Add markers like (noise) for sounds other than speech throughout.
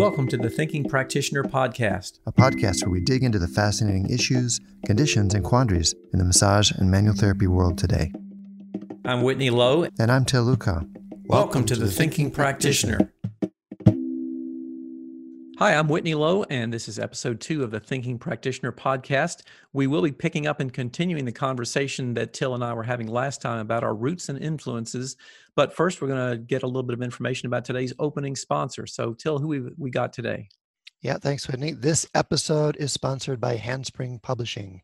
Welcome to the Thinking Practitioner Podcast, a podcast where we dig into the fascinating issues, conditions, and quandaries in the massage and manual therapy world today. I'm Whitney Lowe. And I'm Til Luchau. Welcome, Welcome to, to, the, the Thinking, Thinking Practitioner. Practitioner. Hi, I'm Whitney Lowe, and this is episode two of the Thinking Practitioner podcast. We will be picking up and continuing the conversation that Til and I were having last time about our roots and influences. But first, we're going to get a little bit of information about today's opening sponsor. So, tell who we, we got today? Yeah, thanks, Whitney. This episode is sponsored by Handspring Publishing.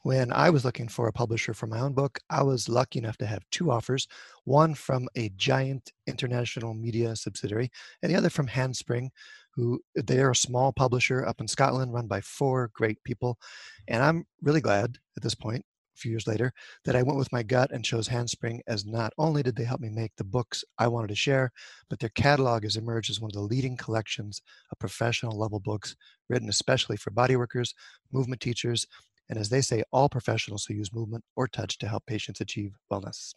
When I was looking for a publisher for my own book, I was lucky enough to have two offers one from a giant international media subsidiary, and the other from Handspring who they're a small publisher up in Scotland run by four great people. And I'm really glad at this point, a few years later, that I went with my gut and chose Handspring as not only did they help me make the books I wanted to share, but their catalog has emerged as one of the leading collections of professional level books written especially for bodyworkers, movement teachers, and as they say, all professionals who use movement or touch to help patients achieve wellness.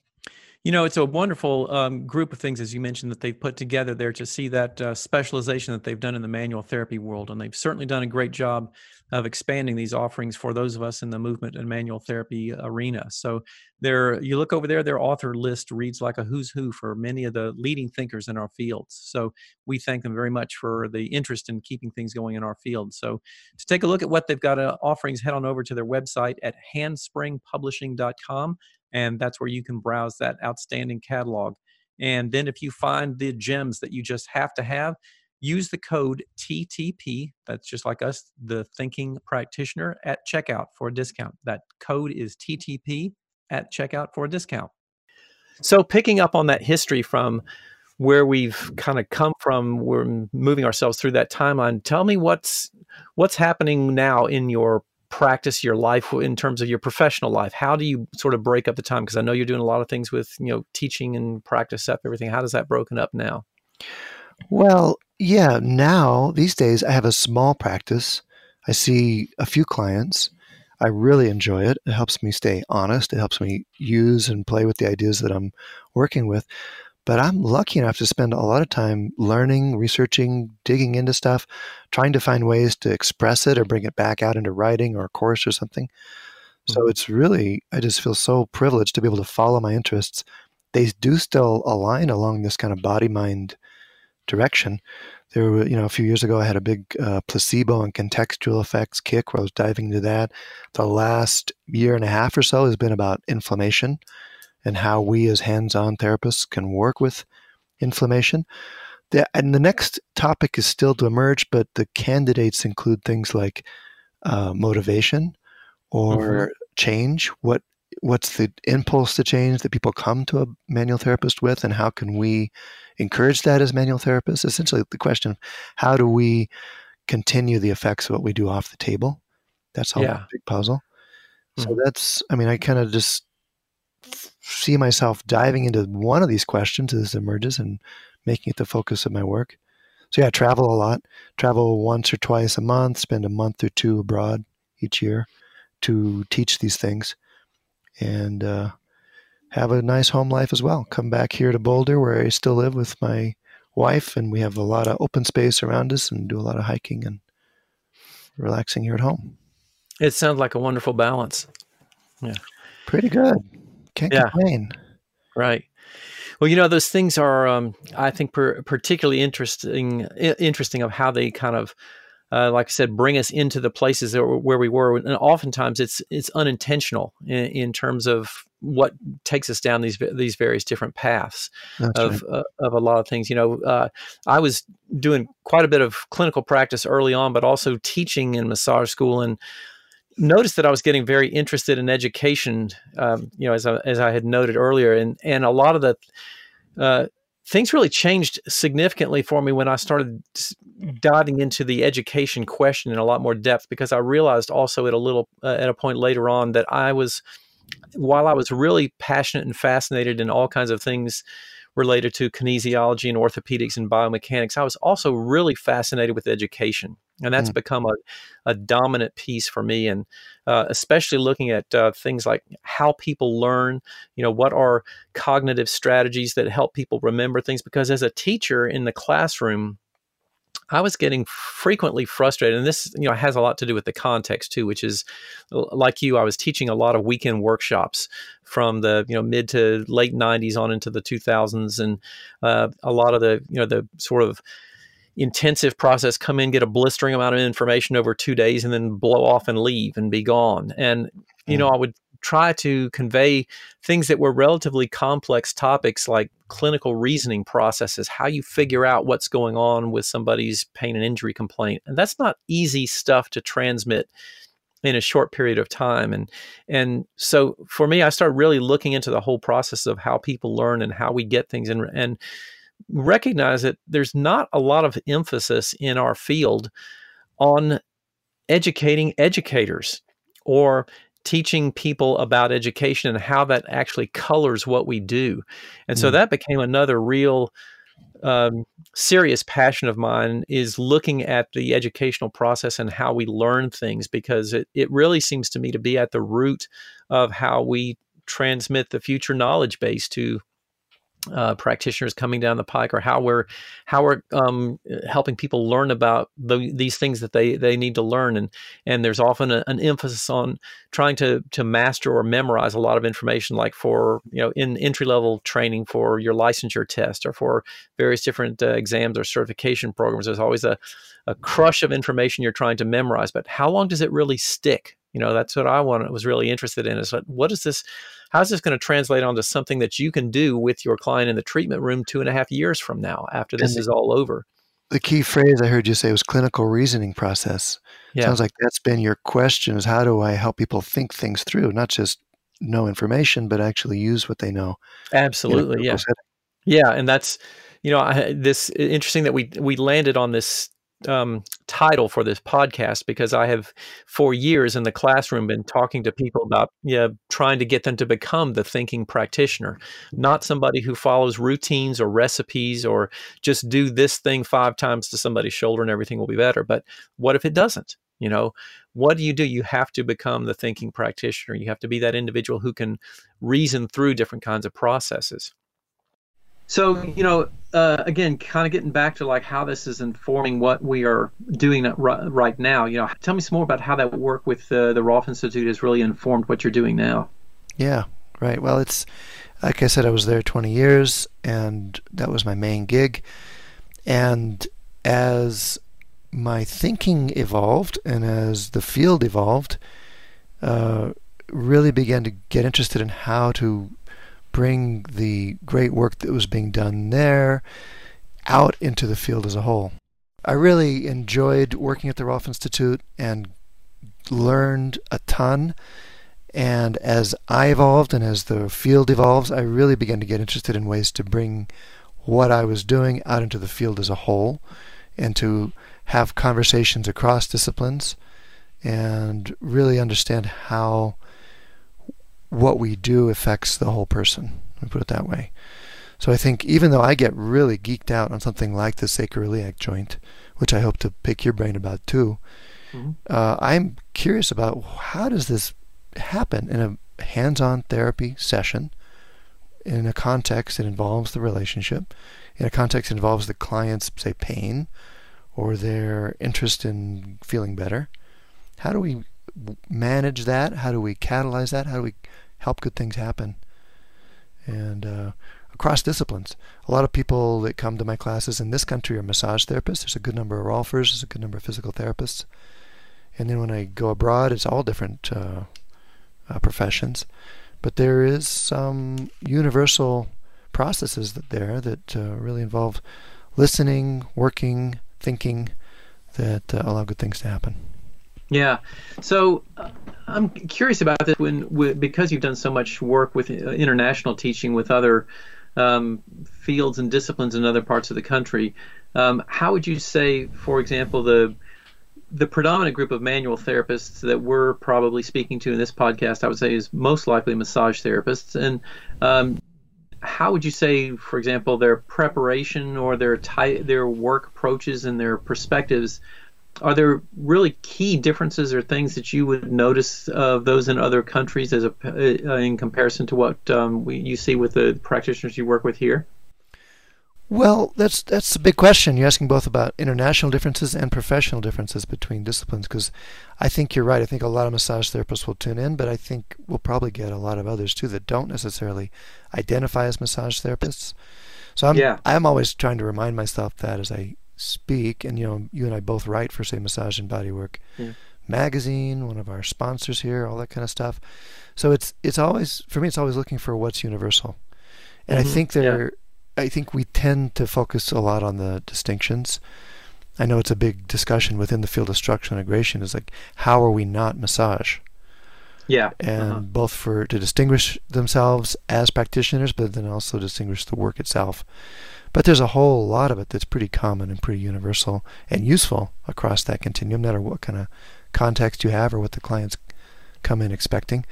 You know, it's a wonderful um, group of things, as you mentioned, that they've put together there to see that uh, specialization that they've done in the manual therapy world. And they've certainly done a great job of expanding these offerings for those of us in the movement and manual therapy arena. So there, you look over there, their author list reads like a who's who for many of the leading thinkers in our fields. So we thank them very much for the interest in keeping things going in our field. So to take a look at what they've got uh, offerings, head on over to their website at handspringpublishing.com and that's where you can browse that outstanding catalog. And then if you find the gems that you just have to have, use the code TTP, that's just like us, the thinking practitioner, at checkout for a discount. That code is TTP at checkout for a discount. So, picking up on that history from where we've kind of come from, we're moving ourselves through that timeline. Tell me what's what's happening now in your practice your life in terms of your professional life? How do you sort of break up the time? Because i know you're doing a lot of things with you know teaching and practice stuff everything. How does that broken up now? Well yeah now these days i have a small practice. I see a few clients. I really enjoy it. It helps me stay honest. It helps me use and play with the ideas that i'm working with but I'm lucky enough to spend a lot of time learning, researching, digging into stuff, trying to find ways to express it or bring it back out into writing or a course or something. So mm-hmm. it's really, I just feel so privileged to be able to follow my interests. They do still align along this kind of body mind direction. There were, you know, a few years ago, I had a big uh, placebo and contextual effects kick where I was diving into that. The last year and a half or so has been about inflammation and how we as hands-on therapists can work with inflammation. The, and the next topic is still to emerge, but the candidates include things like uh, motivation or mm-hmm. change. What what's the impulse to change that people come to a manual therapist with, and how can we encourage that as manual therapists? Essentially, the question: How do we continue the effects of what we do off the table? That's all yeah. a big puzzle. Mm-hmm. So that's, I mean, I kind of just see myself diving into one of these questions as it emerges and making it the focus of my work. So yeah, I travel a lot. Travel once or twice a month. Spend a month or two abroad each year to teach these things, and uh, have a nice home life as well. Come back here to Boulder, where I still live with my wife, and we have a lot of open space around us, and do a lot of hiking and relaxing here at home. It sounds like a wonderful balance. Yeah, pretty good. Can't yeah. complain. Right. Well, you know, those things are, um, I think, per- particularly interesting. Interesting of how they kind of, uh, like I said, bring us into the places where we were. And oftentimes, it's it's unintentional in, in terms of what takes us down these these various different paths That's of right. uh, of a lot of things. You know, uh, I was doing quite a bit of clinical practice early on, but also teaching in massage school and noticed that I was getting very interested in education, um, you know, as I, as I had noted earlier, and and a lot of the uh, things really changed significantly for me when I started diving into the education question in a lot more depth because I realized also at a little uh, at a point later on that I was while I was really passionate and fascinated in all kinds of things related to kinesiology and orthopedics and biomechanics, I was also really fascinated with education and that's mm. become a, a dominant piece for me and uh, especially looking at uh, things like how people learn you know what are cognitive strategies that help people remember things because as a teacher in the classroom I was getting frequently frustrated, and this you know has a lot to do with the context too, which is like you, I was teaching a lot of weekend workshops from the you know mid to late '90s on into the 2000s, and uh, a lot of the you know the sort of intensive process come in get a blistering amount of information over two days and then blow off and leave and be gone. And you hmm. know i would try to convey things that were relatively complex topics like clinical reasoning processes, how you figure out what's going on with somebody's pain and injury complaint. And that's not easy stuff to transmit in a short period of time. And and so for me I started really looking into the whole process of how people learn and how we get things and and recognize that there's not a lot of emphasis in our field on educating educators or teaching people about education and how that actually colors what we do. And so mm. that became another real um, serious passion of mine is looking at the educational process and how we learn things because it, it really seems to me to be at the root of how we transmit the future knowledge base to uh, practitioners coming down the pike, or how we're how we're um, helping people learn about the, these things that they they need to learn, and and there's often a, an emphasis on trying to to master or memorize a lot of information, like for you know in entry level training for your licensure test or for various different uh, exams or certification programs. There's always a a crush of information you're trying to memorize, but how long does it really stick? You know, that's what I want, was really interested in is like, what is this, how's this going to translate onto something that you can do with your client in the treatment room two and a half years from now after this the, is all over? The key phrase I heard you say was clinical reasoning process. Yeah. Sounds like that's been your question is how do I help people think things through, not just know information, but actually use what they know. Absolutely. Yeah. Setting. Yeah. And that's, you know, I, this interesting that we, we landed on this um, title for this podcast because I have for years in the classroom been talking to people about yeah, trying to get them to become the thinking practitioner, not somebody who follows routines or recipes or just do this thing five times to somebody's shoulder and everything will be better. But what if it doesn't? You know, what do you do? You have to become the thinking practitioner. You have to be that individual who can reason through different kinds of processes. So, you know, uh, again, kind of getting back to like how this is informing what we are doing right now. You know, tell me some more about how that work with uh, the Rolf Institute has really informed what you're doing now. Yeah, right. Well, it's like I said, I was there 20 years, and that was my main gig. And as my thinking evolved, and as the field evolved, uh, really began to get interested in how to bring the great work that was being done there out into the field as a whole. I really enjoyed working at the Rolf Institute and learned a ton. And as I evolved and as the field evolves, I really began to get interested in ways to bring what I was doing out into the field as a whole and to have conversations across disciplines and really understand how what we do affects the whole person. Let me put it that way. So I think even though I get really geeked out on something like the sacroiliac joint, which I hope to pick your brain about too, mm-hmm. uh, I'm curious about how does this happen in a hands-on therapy session, in a context that involves the relationship, in a context that involves the client's say pain, or their interest in feeling better. How do we manage that? How do we catalyze that? How do we help good things happen? And uh, across disciplines, a lot of people that come to my classes in this country are massage therapists. There's a good number of Rolfers. There's a good number of physical therapists. And then when I go abroad, it's all different uh, uh, professions. But there is some universal processes that there that uh, really involve listening, working, thinking that uh, allow good things to happen. Yeah. So uh, I'm curious about this when, because you've done so much work with uh, international teaching with other um, fields and disciplines in other parts of the country. Um, how would you say, for example, the the predominant group of manual therapists that we're probably speaking to in this podcast, I would say, is most likely massage therapists. And um, how would you say, for example, their preparation or their ty- their work approaches and their perspectives are there really key differences or things that you would notice of those in other countries as a uh, in comparison to what um, we, you see with the practitioners you work with here? Well, that's that's a big question. You're asking both about international differences and professional differences between disciplines because I think you're right. I think a lot of massage therapists will tune in, but I think we'll probably get a lot of others too that don't necessarily identify as massage therapists. So I'm Yeah. I'm always trying to remind myself that as I speak, and you know, you and I both write for say Massage and Bodywork Yeah. magazine, one of our sponsors here, all that kind of stuff. So it's it's always for me, it's always looking for what's universal, and I Mhm. think Yeah. there, I think we tend to focus a lot on the distinctions. I know it's a big discussion within the field of structural integration. Is like how are we not massage? Yeah. and Uh-huh. both for to distinguish themselves as practitioners, but then also distinguish the work itself. But there's a whole lot of it that's pretty common and pretty universal and useful across that continuum, no matter what kind of context you have or what the clients come in expecting.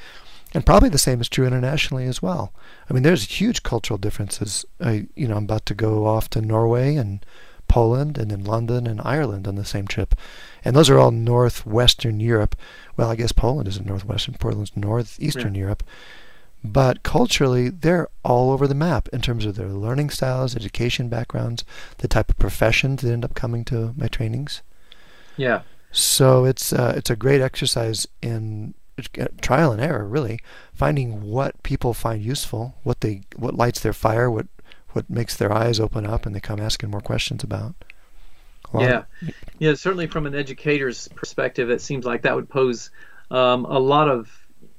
And probably the same is true internationally as well. I mean, there's huge cultural differences. I, you know, I'm about to go off to Norway and Poland and then London and Ireland on the same trip. And those are all northwestern Europe. Well, I guess Poland isn't northwestern, Poland's northeastern Europe. But culturally, they're all over the map in terms of their learning styles, education backgrounds, the type of professions that end up coming to my trainings. Yeah. So it's uh, it's a great exercise in uh, trial and error, really, finding what people find useful, what they what lights their fire, what what makes their eyes open up, and they come asking more questions about. Yeah, yeah. Certainly, from an educator's perspective, it seems like that would pose um, a lot of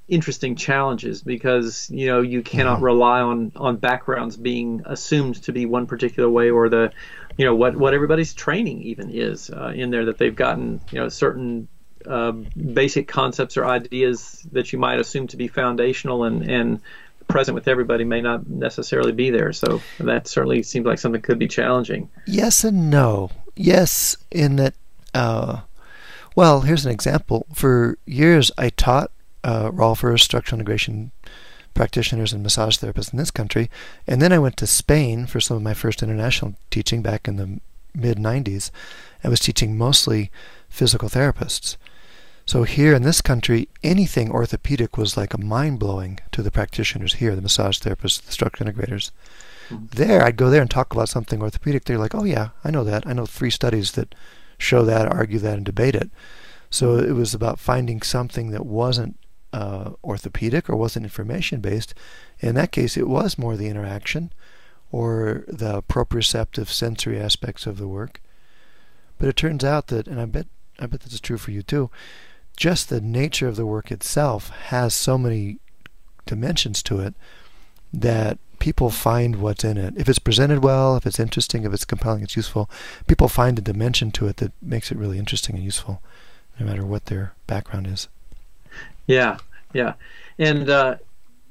interesting challenges because you know you cannot rely on on backgrounds being assumed to be one particular way or the you know what what everybody's training even is uh, in there that they've gotten you know certain uh, basic concepts or ideas that you might assume to be foundational and and present with everybody may not necessarily be there so that certainly seems like something could be challenging Yes and no. Yes, in that. Uh, well, here's an example. For years, I taught uh, Rolfers structural integration practitioners and massage therapists in this country, and then I went to Spain for some of my first international teaching back in the mid '90s. I was teaching mostly physical therapists. So here in this country, anything orthopedic was like a mind blowing to the practitioners here, the massage therapists, the structural integrators there, I'd go there and talk about something orthopedic. They're like, oh, yeah, I know that. I know three studies that show that, argue that, and debate it. So it was about finding something that wasn't uh, orthopedic or wasn't information based. In that case, it was more the interaction or the proprioceptive sensory aspects of the work. But it turns out that, and I bet, I bet this is true for you too, just the nature of the work itself has so many dimensions to it that people find what's in it. If it's presented well, if it's interesting, if it's compelling, it's useful, people find a dimension to it that makes it really interesting and useful, no matter what their background is. Yeah, yeah, and uh,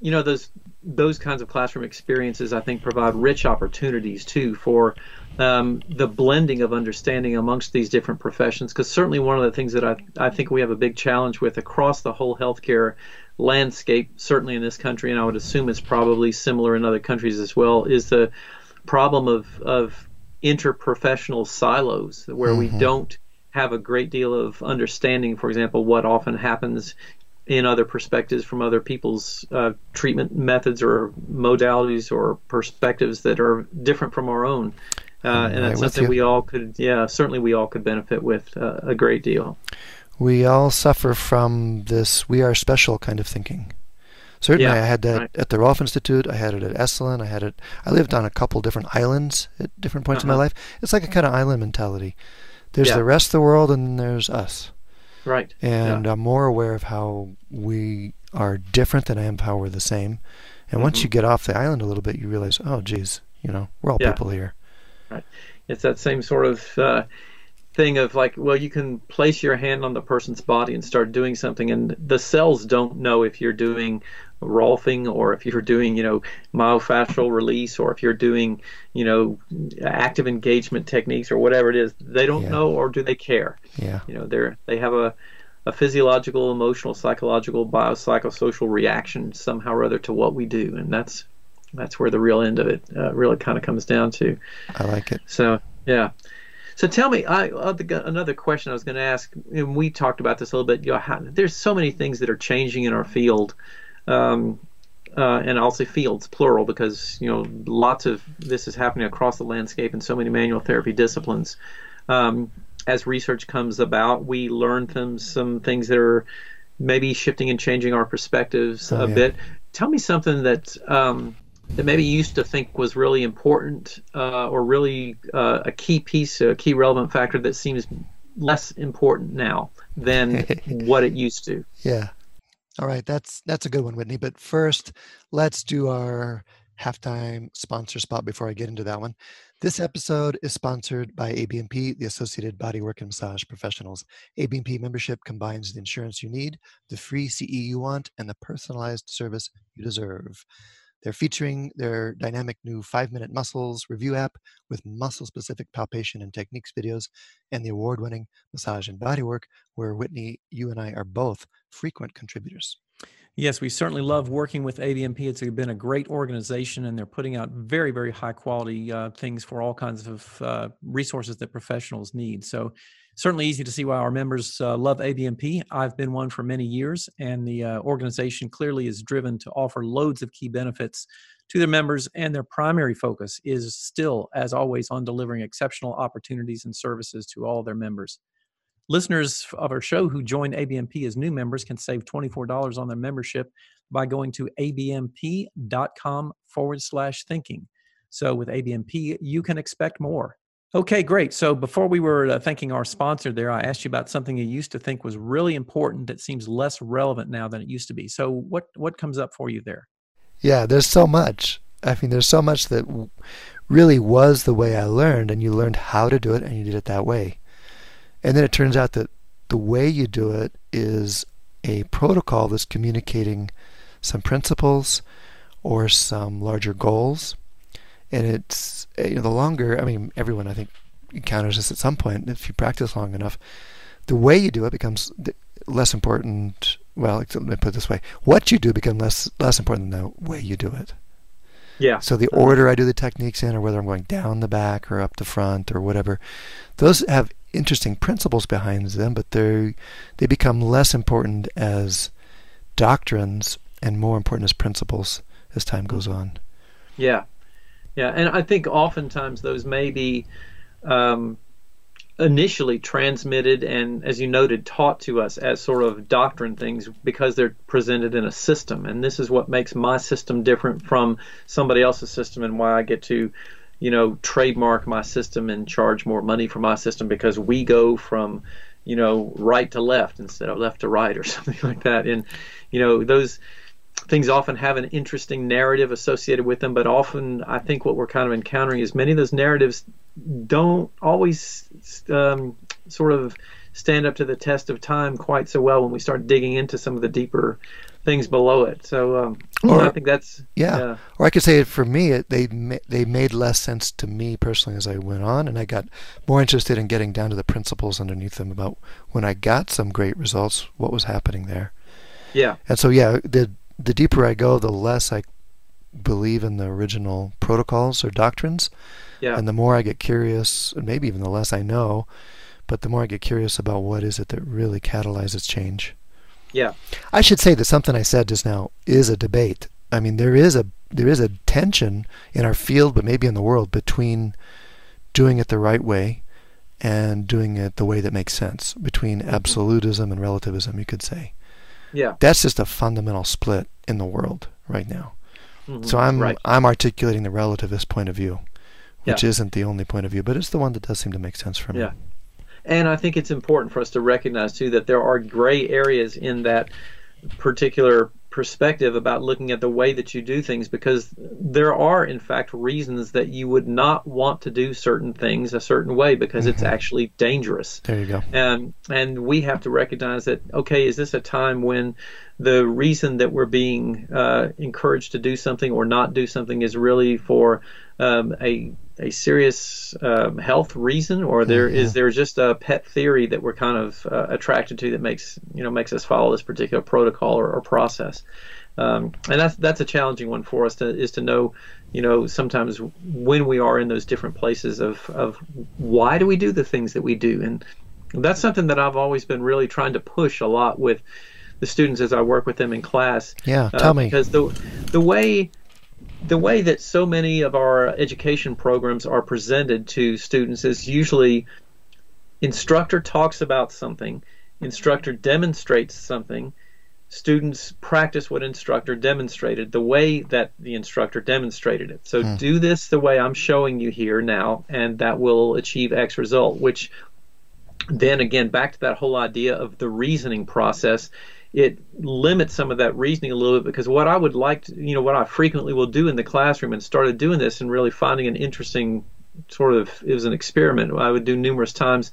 you know those those kinds of classroom experiences I think provide rich opportunities too for um, the blending of understanding amongst these different professions. Because certainly one of the things that I I think we have a big challenge with across the whole healthcare landscape, certainly in this country, and I would assume it's probably similar in other countries as well, is the problem of of interprofessional silos where we don't have a great deal of understanding, for example, what often happens in other perspectives from other people's uh, treatment methods or modalities or perspectives that are different from our own. Uh, and that's something you. we all could, yeah, certainly we all could benefit with uh, a great deal. We all suffer from this we are special kind of thinking. Certainly, Yeah, I had that right. at the Rolf Institute. I had it at Esalen. I had it. I lived on a couple different islands at different points in my Uh-huh. life. It's like a kind of island mentality. There's Yeah. the rest of the world, and there's us. Right. and I'm more aware of how we are different than I am how we're the same. And once Mhm. you get off the island a little bit, you realize, oh, geez, you know, we're all Yeah. people here. it's that same sort of uh, thing of like, well, you can place your hand on the person's body and start doing something, and the cells don't know if you're doing rolfing or if you're doing, you know, myofascial release or if you're doing, you know, active engagement techniques or whatever it is. They don't Yeah. know, or do they care? Yeah, You know, they're they have a a physiological, emotional, psychological, biopsychosocial reaction somehow or other to what we do, and that's that's where the real end of it uh, really kind of comes down to. I like it. So yeah. So tell me, I other- another question I was going to ask. And we talked about this a little bit. You know, how, there's so many things that are changing in our field. Um, uh, and I'll say fields, plural, because you know lots of this is happening across the landscape in so many manual therapy disciplines. Um, as research comes about, we learn them some things that are maybe shifting and changing our perspectives oh, a yeah. bit. Tell me something that um, that maybe you used to think was really important uh, or really uh, a key piece, a key relevant factor that seems less important now than (laughs) what it used to. Yeah. All right, that's that's a good one, Whitney. But first, let's do our halftime sponsor spot before I get into that one. This episode is sponsored by ABMP, the Associated Bodywork and Massage Professionals. ABMP membership combines the insurance you need, the free CE you want, and the personalized service you deserve. They're featuring their dynamic new five minute muscles review app with muscle specific palpation and techniques videos, and the award winning massage and bodywork, where Whitney, you and I are both frequent contributors. Yes, we certainly love working with ABMP. It's been a great organization, and they're putting out very, very high quality uh, things for all kinds of uh, resources that professionals need. So certainly easy to see why our members uh, love ABMP. I've been one for many years, and the uh, organization clearly is driven to offer loads of key benefits to their members, and their primary focus is still, as always, on delivering exceptional opportunities and services to all their members. Listeners of our show who join ABMP as new members can save $24 on their membership by going to abmp.com forward slash thinking. So with ABMP, you can expect more. Okay, great. So before we were uh, thanking our sponsor there, I asked you about something you used to think was really important that seems less relevant now than it used to be. So what what comes up for you there? Yeah, there's so much. I mean, there's so much that really was the way I learned, and you learned how to do it, and you did it that way. And then it turns out that the way you do it is a protocol that's communicating some principles or some larger goals and it's eh, you know the longer I mean everyone I think encounters this at some point if you practice long enough the way you do it becomes less important well let me put it this way what you do becomes less less important than the way you do it. Yeah. So the order I do the techniques in or whether I'm going down the back or up the front or whatever those have interesting principles behind them but they they become less important as doctrines and more important as principles as time goes on. Yeah yeah, and I think oftentimes those may be um, initially transmitted and, as you noted, taught to us as sort of doctrine things because they're presented in a system. And this is what makes my system different from somebody else's system and why I get to, you know, trademark my system and charge more money for my system because we go from, you know, right to left instead of left to right or (laughs) something like that. And, you know, those things often have an interesting narrative associated with them, but often I think what we're kind of encountering is many of those narratives don't always um, sort of stand up to the test of time quite so well when we start digging into some of the deeper things below it. So um, or, I think that's yeah. yeah. Or I could say for me, it, they they made less sense to me personally as I went on, and I got more interested in getting down to the principles underneath them about when I got some great results, what was happening there. Yeah. And so yeah, the the deeper I go, the less I believe in the original protocols or doctrines. Yeah. And the more I get curious, and maybe even the less I know, but the more I get curious about what is it that really catalyzes change. Yeah. I should say that something I said just now is a debate. I mean, there is a there is a tension in our field, but maybe in the world, between doing it the right way and doing it the way that makes sense, between mm-hmm. absolutism and relativism, you could say. Yeah. That's just a fundamental split in the world right now. Mm-hmm. So I'm right. I'm articulating the relativist point of view, which yeah. isn't the only point of view, but it's the one that does seem to make sense for me. Yeah. And I think it's important for us to recognize too that there are gray areas in that particular perspective about looking at the way that you do things because there are in fact reasons that you would not want to do certain things a certain way because mm-hmm. it's actually dangerous there you go and and we have to recognize that okay is this a time when the reason that we're being uh, encouraged to do something or not do something is really for um, a a serious um, health reason, or there mm-hmm. is there just a pet theory that we're kind of uh, attracted to that makes you know makes us follow this particular protocol or, or process? Um, and that's that's a challenging one for us to is to know, you know, sometimes when we are in those different places of of why do we do the things that we do, and that's something that I've always been really trying to push a lot with the students as I work with them in class. Yeah, tell uh, me because the the way the way that so many of our education programs are presented to students is usually instructor talks about something, instructor demonstrates something, students practice what instructor demonstrated the way that the instructor demonstrated it. So hmm. do this the way I'm showing you here now, and that will achieve X result, which then again, back to that whole idea of the reasoning process it limits some of that reasoning a little bit because what I would like to, you know, what I frequently will do in the classroom and started doing this and really finding an interesting sort of, it was an experiment I would do numerous times.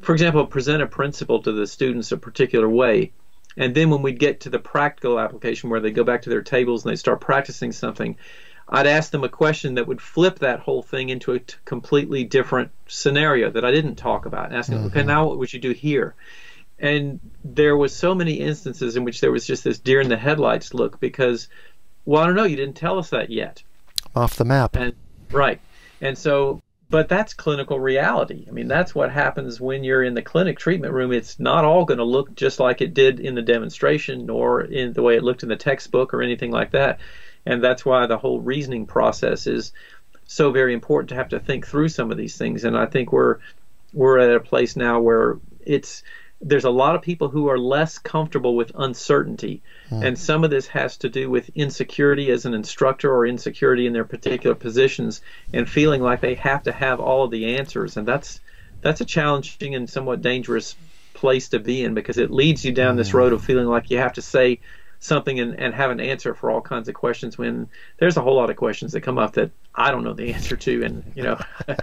For example, present a principle to the students a particular way. And then when we'd get to the practical application where they go back to their tables and they start practicing something, I'd ask them a question that would flip that whole thing into a completely different scenario that I didn't talk about. Ask them, mm-hmm. okay, now what would you do here? And there was so many instances in which there was just this deer in the headlights look because well i don't know you didn't tell us that yet. Off the map. And right. And so but that's clinical reality. I mean that's what happens when you're in the clinic treatment room. It's not all going to look just like it did in the demonstration nor in the way it looked in the textbook or anything like that. And that's why the whole reasoning process is so very important to have to think through some of these things. And i think we're we're at a place now where it's there's a lot of people who are less comfortable with uncertainty. Hmm. And some of this has to do with insecurity as an instructor or insecurity in their particular positions and feeling like they have to have all of the answers. And that's that's a challenging and somewhat dangerous place to be in because it leads you down this hmm. road of feeling like you have to say something and, and have an answer for all kinds of questions when there's a whole lot of questions that come up that I don't know the answer to and you know (laughs)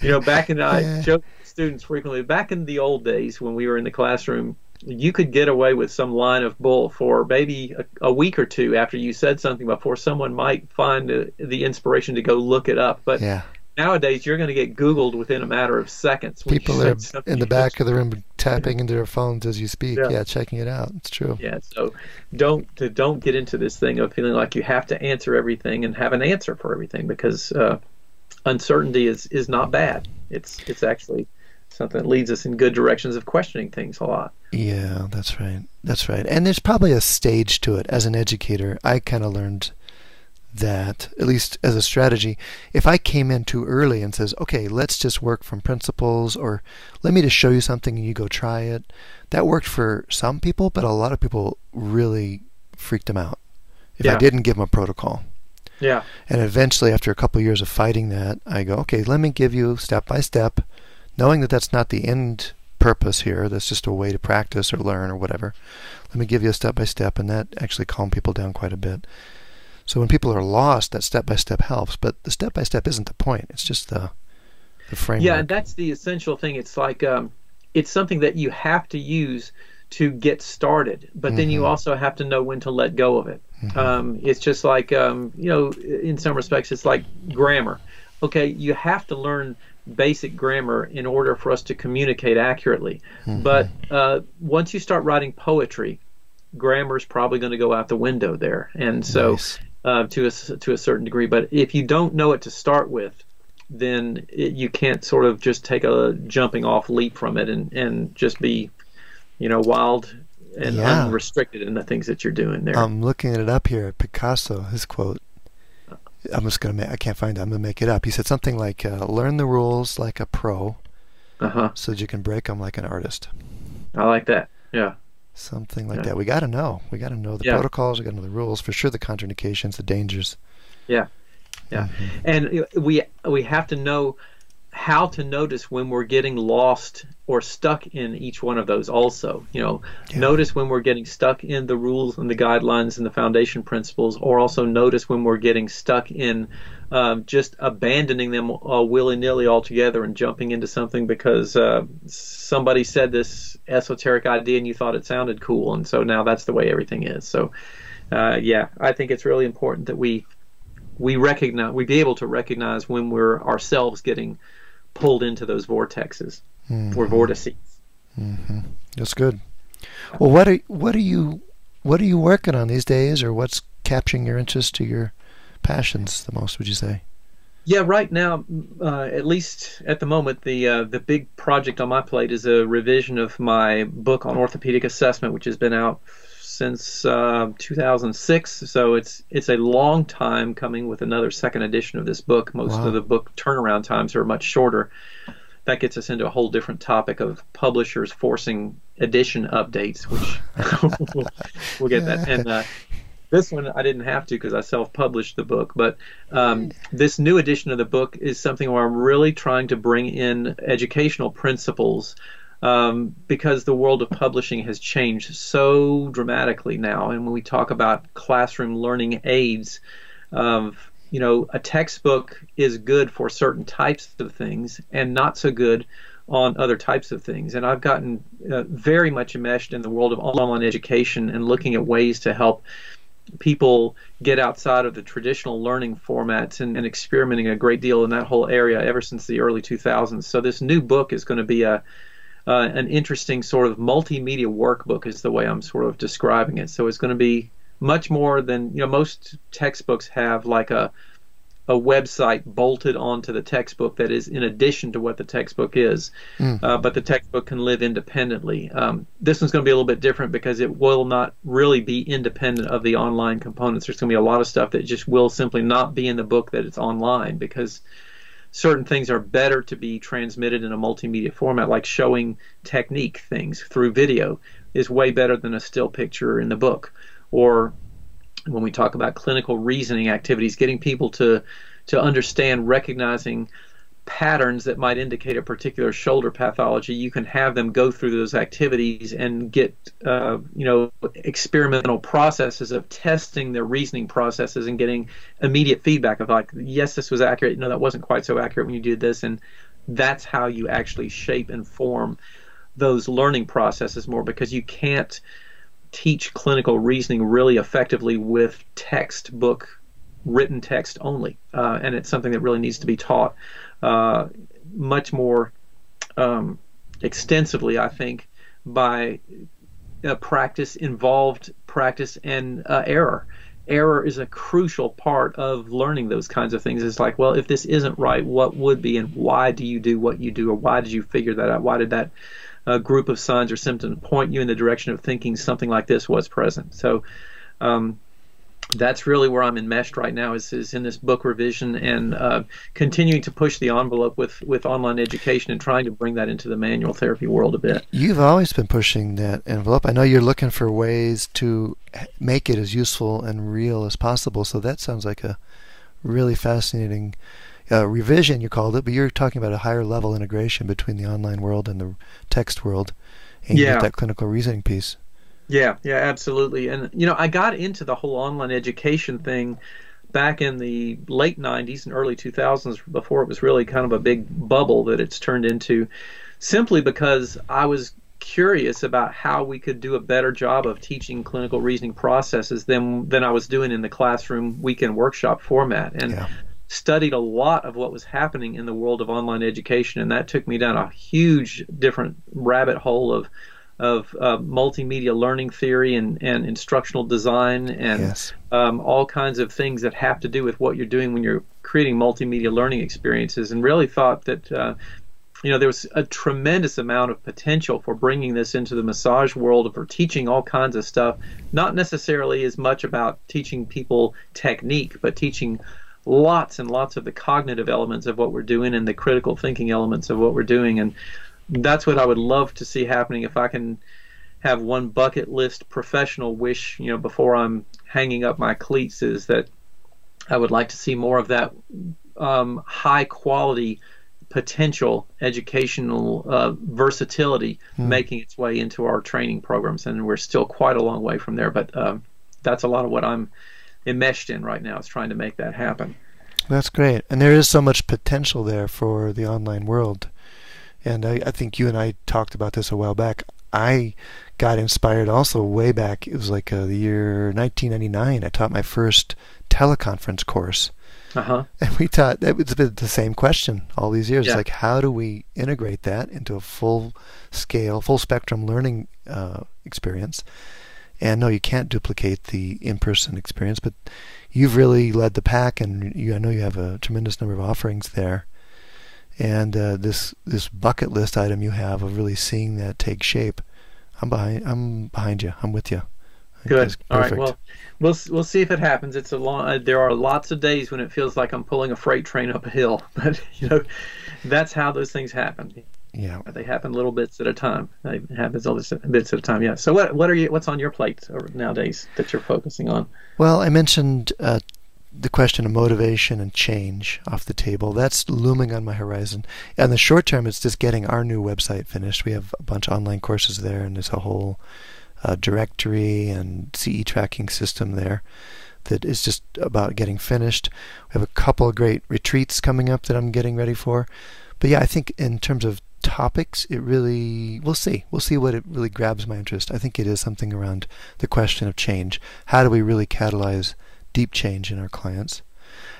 you know back in I yeah. joke students frequently back in the old days when we were in the classroom you could get away with some line of bull for maybe a, a week or two after you said something before someone might find a, the inspiration to go look it up but yeah. nowadays you're going to get googled within a matter of seconds people are in the back of the room tapping into their phones as you speak yeah. yeah. checking it out it's true yeah so don't don't get into this thing of feeling like you have to answer everything and have an answer for everything because uh, uncertainty is is not bad it's it's actually something that leads us in good directions of questioning things a lot. Yeah, that's right. That's right. And there's probably a stage to it. As an educator, I kind of learned that, at least as a strategy, if I came in too early and says, okay, let's just work from principles or let me just show you something and you go try it, that worked for some people, but a lot of people really freaked them out if yeah. I didn't give them a protocol. Yeah. And eventually, after a couple of years of fighting that, I go, okay, let me give you step by step knowing that that's not the end purpose here, that's just a way to practice or learn or whatever. Let me give you a step by step, and that actually calmed people down quite a bit. So when people are lost, that step by step helps, but the step by step isn't the point. It's just the the framework. Yeah, that's the essential thing. It's like um, it's something that you have to use to get started, but mm-hmm. then you mm-hmm. also have to know when to let go of it. Mm-hmm. Um, it's just like um, you know, in some respects, it's like grammar. Okay, you have to learn basic grammar in order for us to communicate accurately. Mm-hmm. But uh, once you start writing poetry, grammar is probably going to go out the window there, and so nice. uh, to a to a certain degree. But if you don't know it to start with, then it, you can't sort of just take a jumping off leap from it and and just be, you know, wild and yeah. unrestricted in the things that you're doing there. I'm looking at it up here. Picasso, his quote I'm just gonna make. I can't find it. I'm gonna make it up. He said something like, uh, "Learn the rules like a pro, uh-huh. so that you can break them like an artist." I like that. Yeah. Something like yeah. that. We got to know. We got to know the yeah. protocols. We got to know the rules for sure. The contraindications, the dangers. Yeah. Yeah. Mm-hmm. And we we have to know how to notice when we're getting lost or stuck in each one of those also. You know yeah. notice when we're getting stuck in the rules and the guidelines and the foundation principles or also notice when we're getting stuck in um, just abandoning them uh, willy-nilly altogether and jumping into something because uh, somebody said this esoteric idea and you thought it sounded cool and so now that's the way everything is. So uh, yeah i think it's really important that we we recognize we be able to recognize when we're ourselves getting pulled into those vortexes mm-hmm. or vortices. Mm-hmm. That's good. Well, what are what are you what are you working on these days, or what's capturing your interest to your passions the most? Would you say? Yeah, right now, uh, at least at the moment, the uh, the big project on my plate is a revision of my book on orthopedic assessment, which has been out since uh, 2006. So it's it's a long time coming with another second edition of this book. Most wow. of the book turnaround times are much shorter. That gets us into a whole different topic of publishers forcing edition updates, which (laughs) we'll, we'll, get that. And uh, this one I didn't have to because I self-published the book. But um, this new edition of the book is something where I'm really trying to bring in educational principles um, because the world of publishing has changed so dramatically now. And when we talk about classroom learning aids, um, you know, a textbook is good for certain types of things and not so good on other types of things. And I've gotten uh, very much enmeshed in the world of online education and looking at ways to help people get outside of the traditional learning formats and, and, experimenting a great deal in that whole area ever since the early 2000s. So this new book is going to be a uh, an interesting sort of multimedia workbook is the way I'm sort of describing it. So it's going to be much more than you know most textbooks have like a a website bolted onto the textbook that is in addition to what the textbook is, mm. uh, but the textbook can live independently. Um, this one's going to be a little bit different because it will not really be independent of the online components. There's going to be a lot of stuff that just will simply not be in the book that it's online because certain things are better to be transmitted in a multimedia format, like showing technique things through video is way better than a still picture in the book. Or when we talk about clinical reasoning activities, getting people to to understand recognizing patterns that might indicate a particular shoulder pathology, you can have them go through those activities and get, uh, you know, experimental processes of testing their reasoning processes and getting immediate feedback of like, yes, this was accurate. No, that wasn't quite so accurate when you did this, and that's how you actually shape and form those learning processes more because you can't teach clinical reasoning really effectively with textbook written text only, uh, and it's something that really needs to be taught uh, much more um, extensively, I think, by uh, practice, involved practice, and uh, error. Error is a crucial part of learning those kinds of things. It's like, well, if this isn't right, what would be, and why do you do what you do, or why did you figure that out? Why did that a group of signs or symptoms point you in the direction of thinking something like this was present. So um, that's really where I'm enmeshed right now is, is in this book revision and uh, continuing to push the envelope with, with online education and trying to bring that into the manual therapy world a bit. You've always been pushing that envelope. I know you're looking for ways to make it as useful and real as possible. So that sounds like a really fascinating uh, revision, you called it, but you're talking about a higher level integration between the online world and the text world, and yeah. that clinical reasoning piece. Yeah, yeah, absolutely. And you know, I got into the whole online education thing back in the late 90s and early 2000s before it was really kind of a big bubble that it's turned into simply because I was curious about how we could do a better job of teaching clinical reasoning processes than than I was doing in the classroom weekend workshop format. And yeah studied a lot of what was happening in the world of online education, and that took me down a huge different rabbit hole of of uh, multimedia learning theory and, and instructional design and yes. um, all kinds of things that have to do with what you're doing when you're creating multimedia learning experiences, and really thought that. Uh, you know, there was a tremendous amount of potential for bringing this into the massage world for teaching all kinds of stuff. Not necessarily as much about teaching people technique, but teaching lots and lots of the cognitive elements of what we're doing and the critical thinking elements of what we're doing. And that's what I would love to see happening if I can have one bucket list professional wish, you know, before I'm hanging up my cleats is that I would like to see more of that um, high quality potential educational uh, versatility mm. making its way into our training programs. And we're still quite a long way from there, but um, that's a lot of what I'm enmeshed in right now is trying to make that happen. That's great. And there is so much potential there for the online world. And I, I think you and I talked about this a while back. I got inspired also way back. It was like uh, the year 1999. I taught my first teleconference course. Uh-huh. (laughs) And we taught it was the same question all these years. Yeah. Like, how do we integrate that into a full scale, full spectrum learning uh, experience? And no, you can't duplicate the in-person experience, but you've really led the pack, and you, I know you have a tremendous number of offerings there. And uh, this this bucket list item you have of really seeing that take shape, I'm behind. I'm behind you. I'm with you. Good. All right. Well, we'll we'll see if it happens. It's a long. Uh, there are lots of days when it feels like I'm pulling a freight train up a hill, (laughs) but you know, that's how those things happen. Yeah. They happen little bits at a time. It happens all bits at a time. Yeah. So what what are you? What's on your plate nowadays that you're focusing on? Well, I mentioned uh, the question of motivation and change off the table. That's looming on my horizon. In the short term, it's just getting our new website finished. We have a bunch of online courses there, and there's a whole uh, directory and CE tracking system there that is just about getting finished. We have a couple of great retreats coming up that I'm getting ready for. But yeah, I think in terms of topics, it really, we'll see. We'll see what it really grabs my interest. I think it is something around the question of change. How do we really catalyze deep change in our clients?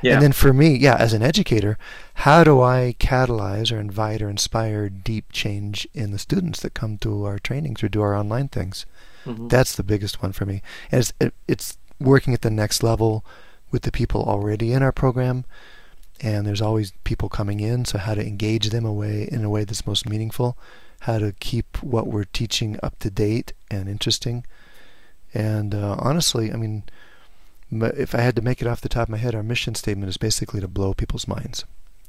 Yeah. And then for me, yeah, as an educator, how do I catalyze or invite or inspire deep change in the students that come to our trainings or do our online things? Mm-hmm. That's the biggest one for me. And it's, it, it's working at the next level with the people already in our program. And there's always people coming in, so how to engage them away in a way that's most meaningful, how to keep what we're teaching up to date and interesting. And uh, honestly, I mean, if I had to make it off the top of my head, our mission statement is basically to blow people's minds.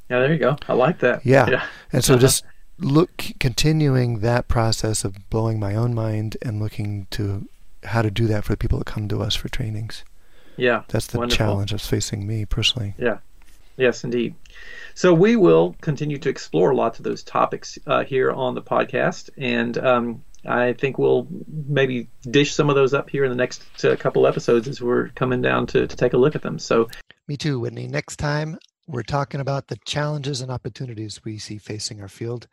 Yeah, there you go. I like that. Yeah. yeah. And so uh-huh. just look continuing that process of blowing my own mind and looking to how to do that for the people that come to us for trainings. Yeah. That's the wonderful. challenge that's facing me personally. Yeah. Yes, indeed. So we will continue to explore lots of those topics uh, here on the podcast, and um, I think we'll maybe dish some of those up here in the next uh, couple episodes as we're coming down to, to take a look at them. So, me too, Whitney. Next time we're talking about the challenges and opportunities we see facing our field.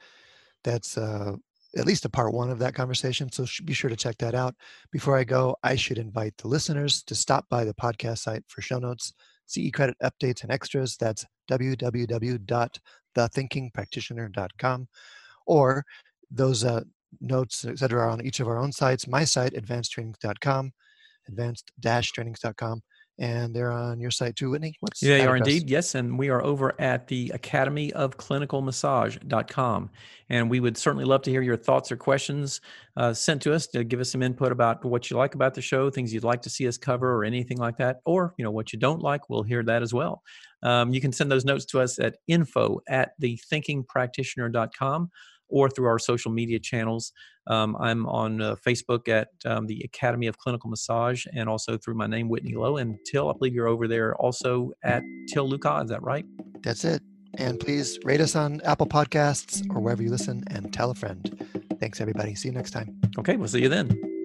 That's uh, at least a part one of that conversation. So be sure to check that out. Before I go, I should invite the listeners to stop by the podcast site for show notes, CE credit updates, and extras. That's www.thethinkingpractitioner.com. Or those uh, notes, etc., are on each of our own sites. My site, advancedtrainings.com, advanced-trainings.com and they're on your site too, Whitney. What's yeah, they are indeed. Yes, and we are over at the Academy of Clinical Massage.com. And we would certainly love to hear your thoughts or questions uh, sent to us to give us some input about what you like about the show, things you'd like to see us cover, or anything like that. Or, you know, what you don't like, we'll hear that as well. Um, you can send those notes to us at info at thethinkingpractitioner.com or through our social media channels. Um, I'm on uh, Facebook at um, the Academy of Clinical Massage and also through my name, Whitney Lowe. And Til, I believe you're over there also at Til Luchau. Is that right? That's it. And please rate us on Apple Podcasts or wherever you listen and tell a friend. Thanks, everybody. See you next time. Okay, we'll see you then.